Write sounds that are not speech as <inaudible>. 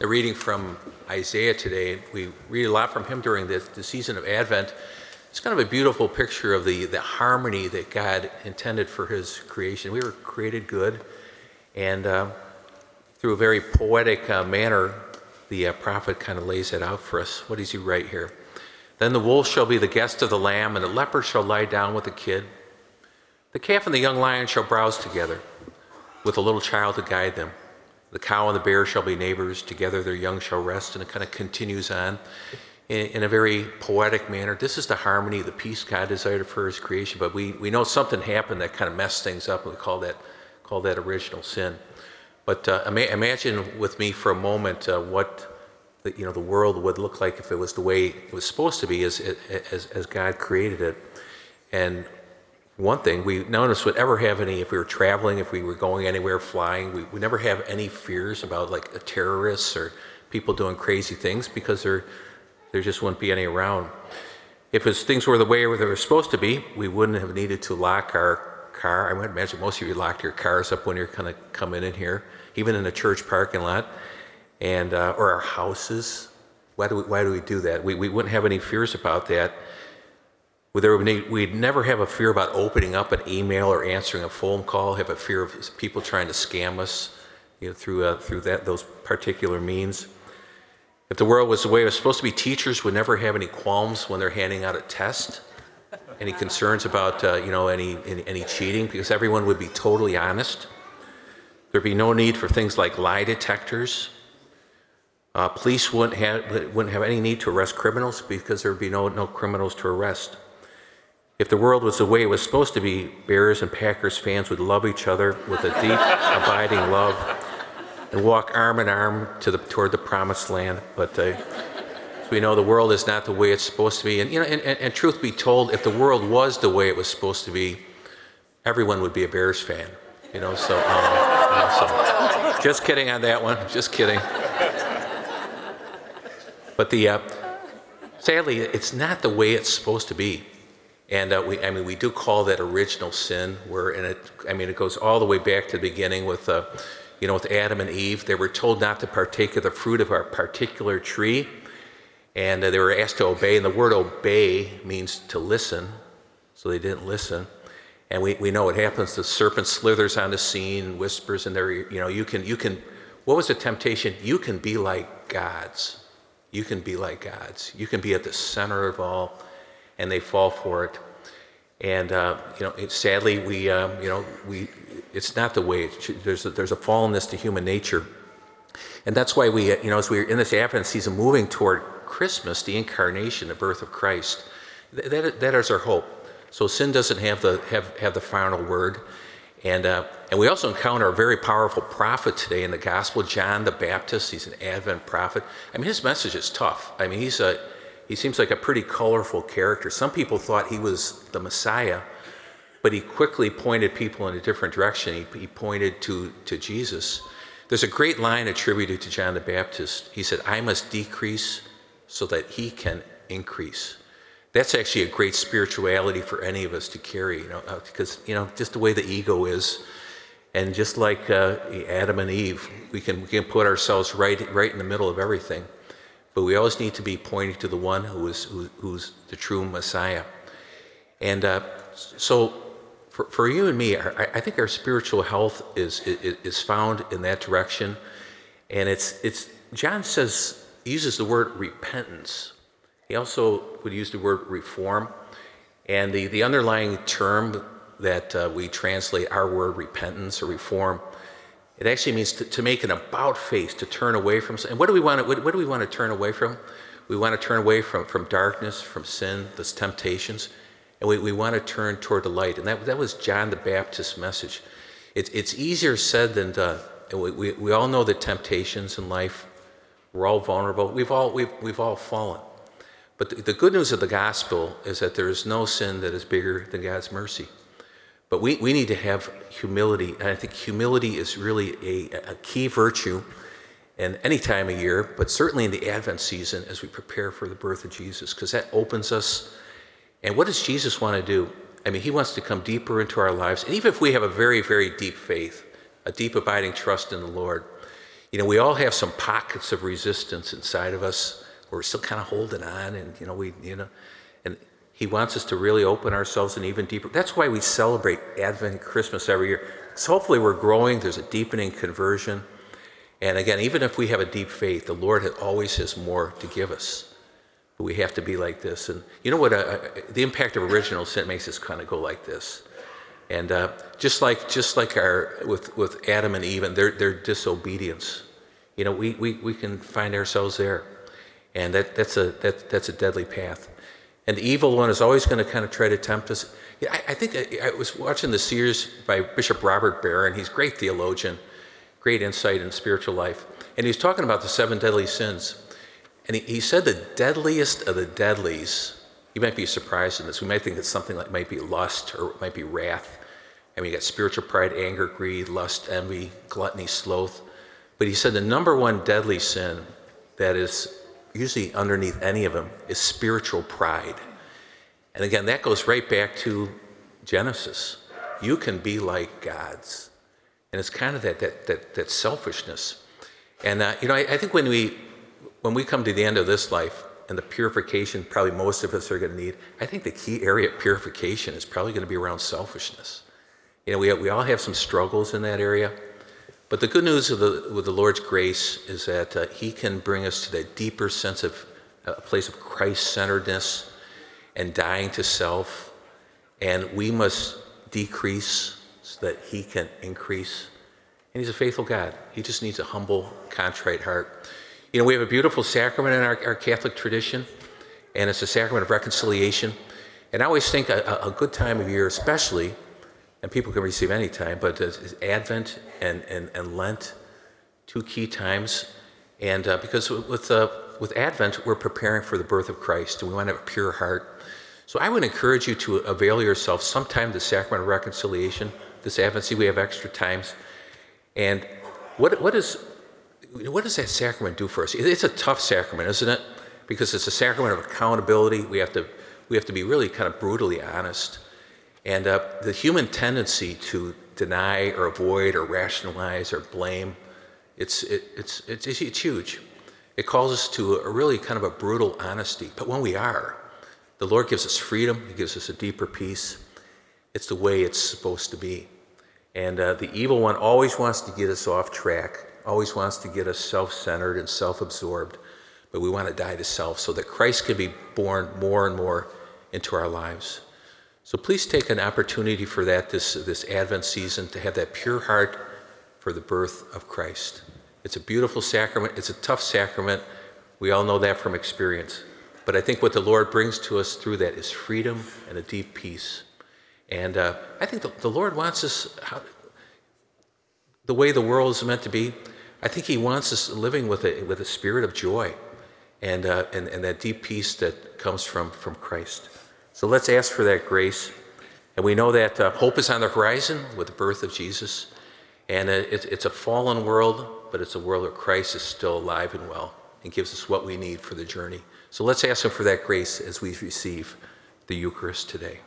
a reading from Isaiah today. We read a lot from him during the, the season of Advent. It's kind of a beautiful picture of the, the harmony that God intended for his creation. We were created good, and uh, through a very poetic uh, manner, the uh, prophet kind of lays it out for us. What does he write here? Then the wolf shall be the guest of the lamb, and the leopard shall lie down with the kid. The calf and the young lion shall browse together, with a little child to guide them. The cow and the bear shall be neighbors, together their young shall rest. And it kind of continues on in, in a very poetic manner. This is the harmony, the peace God desired for his creation. But we, we know something happened that kind of messed things up, and we call that, call that original sin. But uh, imagine with me for a moment uh, what the, you know, the world would look like if it was the way it was supposed to be as, as, as God created it. And one thing, we none of us would ever have any, if we were traveling, if we were going anywhere, flying, we would never have any fears about like terrorists or people doing crazy things because there, there just wouldn't be any around. If things were the way they were supposed to be, we wouldn't have needed to lock our car. I would imagine most of you locked your cars up when you're kind of coming in here, even in a church parking lot, and uh, or our houses. Why do we, why do we do that? We, we wouldn't have any fears about that we'd never have a fear about opening up an email or answering a phone call, have a fear of people trying to scam us you know, through, uh, through that, those particular means. If the world was the way it was supposed to be, teachers would never have any qualms when they're handing out a test, any concerns about uh, you know, any, any, any cheating, because everyone would be totally honest. There'd be no need for things like lie detectors. Uh, police wouldn't have, wouldn't have any need to arrest criminals because there'd be no, no criminals to arrest. If the world was the way it was supposed to be, Bears and Packers fans would love each other with a deep, <laughs> abiding love and walk arm in arm to the, toward the promised land. But uh, we know the world is not the way it's supposed to be. And, you know, and, and, and truth be told, if the world was the way it was supposed to be, everyone would be a Bears fan. You know, so, um, know, so just kidding on that one. Just kidding. But the uh, sadly, it's not the way it's supposed to be. And uh, we, I mean, we do call that original sin, where, and it, I mean, it goes all the way back to the beginning with, uh, you know, with Adam and Eve. They were told not to partake of the fruit of a particular tree, and uh, they were asked to obey. And the word obey means to listen, so they didn't listen. And we, we know what happens. The serpent slithers on the scene, whispers in there, you know, you can, you can, what was the temptation? You can be like gods. You can be like gods. You can be at the center of all and they fall for it. And uh, you know, it, sadly, we um, you know we it's not the way. It there's a, there's a fallenness to human nature, and that's why we you know as we're in this Advent season, moving toward Christmas, the incarnation, the birth of Christ. That, that is our hope. So sin doesn't have the have, have the final word. And, uh, and we also encounter a very powerful prophet today in the gospel, John the Baptist. He's an Advent prophet. I mean, his message is tough. I mean, he's a, he seems like a pretty colorful character. Some people thought he was the Messiah, but he quickly pointed people in a different direction. He, he pointed to, to Jesus. There's a great line attributed to John the Baptist. He said, I must decrease so that he can increase. That's actually a great spirituality for any of us to carry, you know, uh, because, you know, just the way the ego is. And just like uh, Adam and Eve, we can, we can put ourselves right, right in the middle of everything. But we always need to be pointing to the one who is, who, who's the true Messiah. And uh, so for, for you and me, I, I think our spiritual health is, is, is found in that direction. And it's, it's John says, uses the word repentance. He also would use the word reform. And the, the underlying term that uh, we translate our word repentance or reform it actually means to, to make an about face, to turn away from. And what do we want? To, what, what do we want to turn away from? We want to turn away from, from darkness, from sin, those temptations, and we, we want to turn toward the light. And that, that was John the Baptist's message. It, it's easier said than done. We, we, we all know the temptations in life. We're all vulnerable. We've all, we've, we've all fallen. But the, the good news of the gospel is that there is no sin that is bigger than God's mercy. But we, we need to have humility. And I think humility is really a, a key virtue in any time of year, but certainly in the Advent season as we prepare for the birth of Jesus, because that opens us. And what does Jesus want to do? I mean, he wants to come deeper into our lives. And even if we have a very, very deep faith, a deep abiding trust in the Lord, You know, we all have some pockets of resistance inside of us we're still kind of holding on, and you know, we, you know, He wants us to really open ourselves and even deeper. That's why we celebrate Advent Christmas every year. So hopefully, we're growing. There's a deepening conversion, and again, even if we have a deep faith, the Lord always has more to give us. But we have to be like this, and you know what? Uh, the impact of original sin makes us kind of go like this. And uh, just like just like our with with Adam and Eve and their their disobedience, you know, we, we, we can find ourselves there, and that that's a that that's a deadly path. And the evil one is always going to kind of try to tempt us. I, I think I, I, was watching the series by Bishop Robert Barron. He's a great theologian, great insight in spiritual life, and he's talking about the seven deadly sins. And he, he said the deadliest of the deadlies. You might be surprised in this. We might think it's something like might be lust or it might be wrath and we got spiritual pride, anger, greed, lust, envy, gluttony, sloth. But he said the number one deadly sin that is usually underneath any of them is spiritual pride. And again, that goes right back to Genesis. You can be like gods. And it's kind of that, that, that, that selfishness. And, uh, you know, I, I think when we, when we come to the end of this life, and the purification probably most of us are going to need, I think the key area of purification is probably going to be around selfishness. You know, we, we all have some struggles in that area. But the good news the, with the Lord's grace is that uh, He can bring us to that deeper sense of uh, a place of Christ centeredness and dying to self. And we must decrease so that He can increase. And He's a faithful God. He just needs a humble, contrite heart. You know, we have a beautiful sacrament in our, our Catholic tradition, and it's a sacrament of reconciliation. And I always think a, a good time of year, especially, and people can receive any time, but it's Advent and, and, and Lent, two key times. And uh, because with, uh, with Advent, we're preparing for the birth of Christ, and we want to have a pure heart. So I would encourage you to avail yourself sometime the sacrament of reconciliation this Advent. See, we have extra times. And what, what, is, what does that sacrament do for us? It's a tough sacrament, isn't it? Because it's a sacrament of accountability. We have to, we have to be really kind of brutally honest. And uh, the human tendency to deny or avoid or rationalize or blame, it's, it, it's, it's, it's huge. It calls us to a really kind of a brutal honesty. But when we are, the Lord gives us freedom, He gives us a deeper peace. It's the way it's supposed to be. And uh, the evil one always wants to get us off track, always wants to get us self centered and self absorbed. But we want to die to self so that Christ can be born more and more into our lives. So please take an opportunity for that this, this Advent season to have that pure heart for the birth of Christ. It's a beautiful sacrament, it's a tough sacrament. We all know that from experience. But I think what the Lord brings to us through that is freedom and a deep peace. And uh, I think the, the, Lord wants us, how, the way the world is meant to be, I think He wants us living with a, with a spirit of joy and, uh, and, and that deep peace that comes from, from Christ. So let's ask for that grace. And we know that uh, hope is on the horizon with the birth of Jesus. And it's, it's a fallen world, but it's a world where Christ is still alive and well and gives us what we need for the journey. So let's ask Him for that grace as we receive the Eucharist today.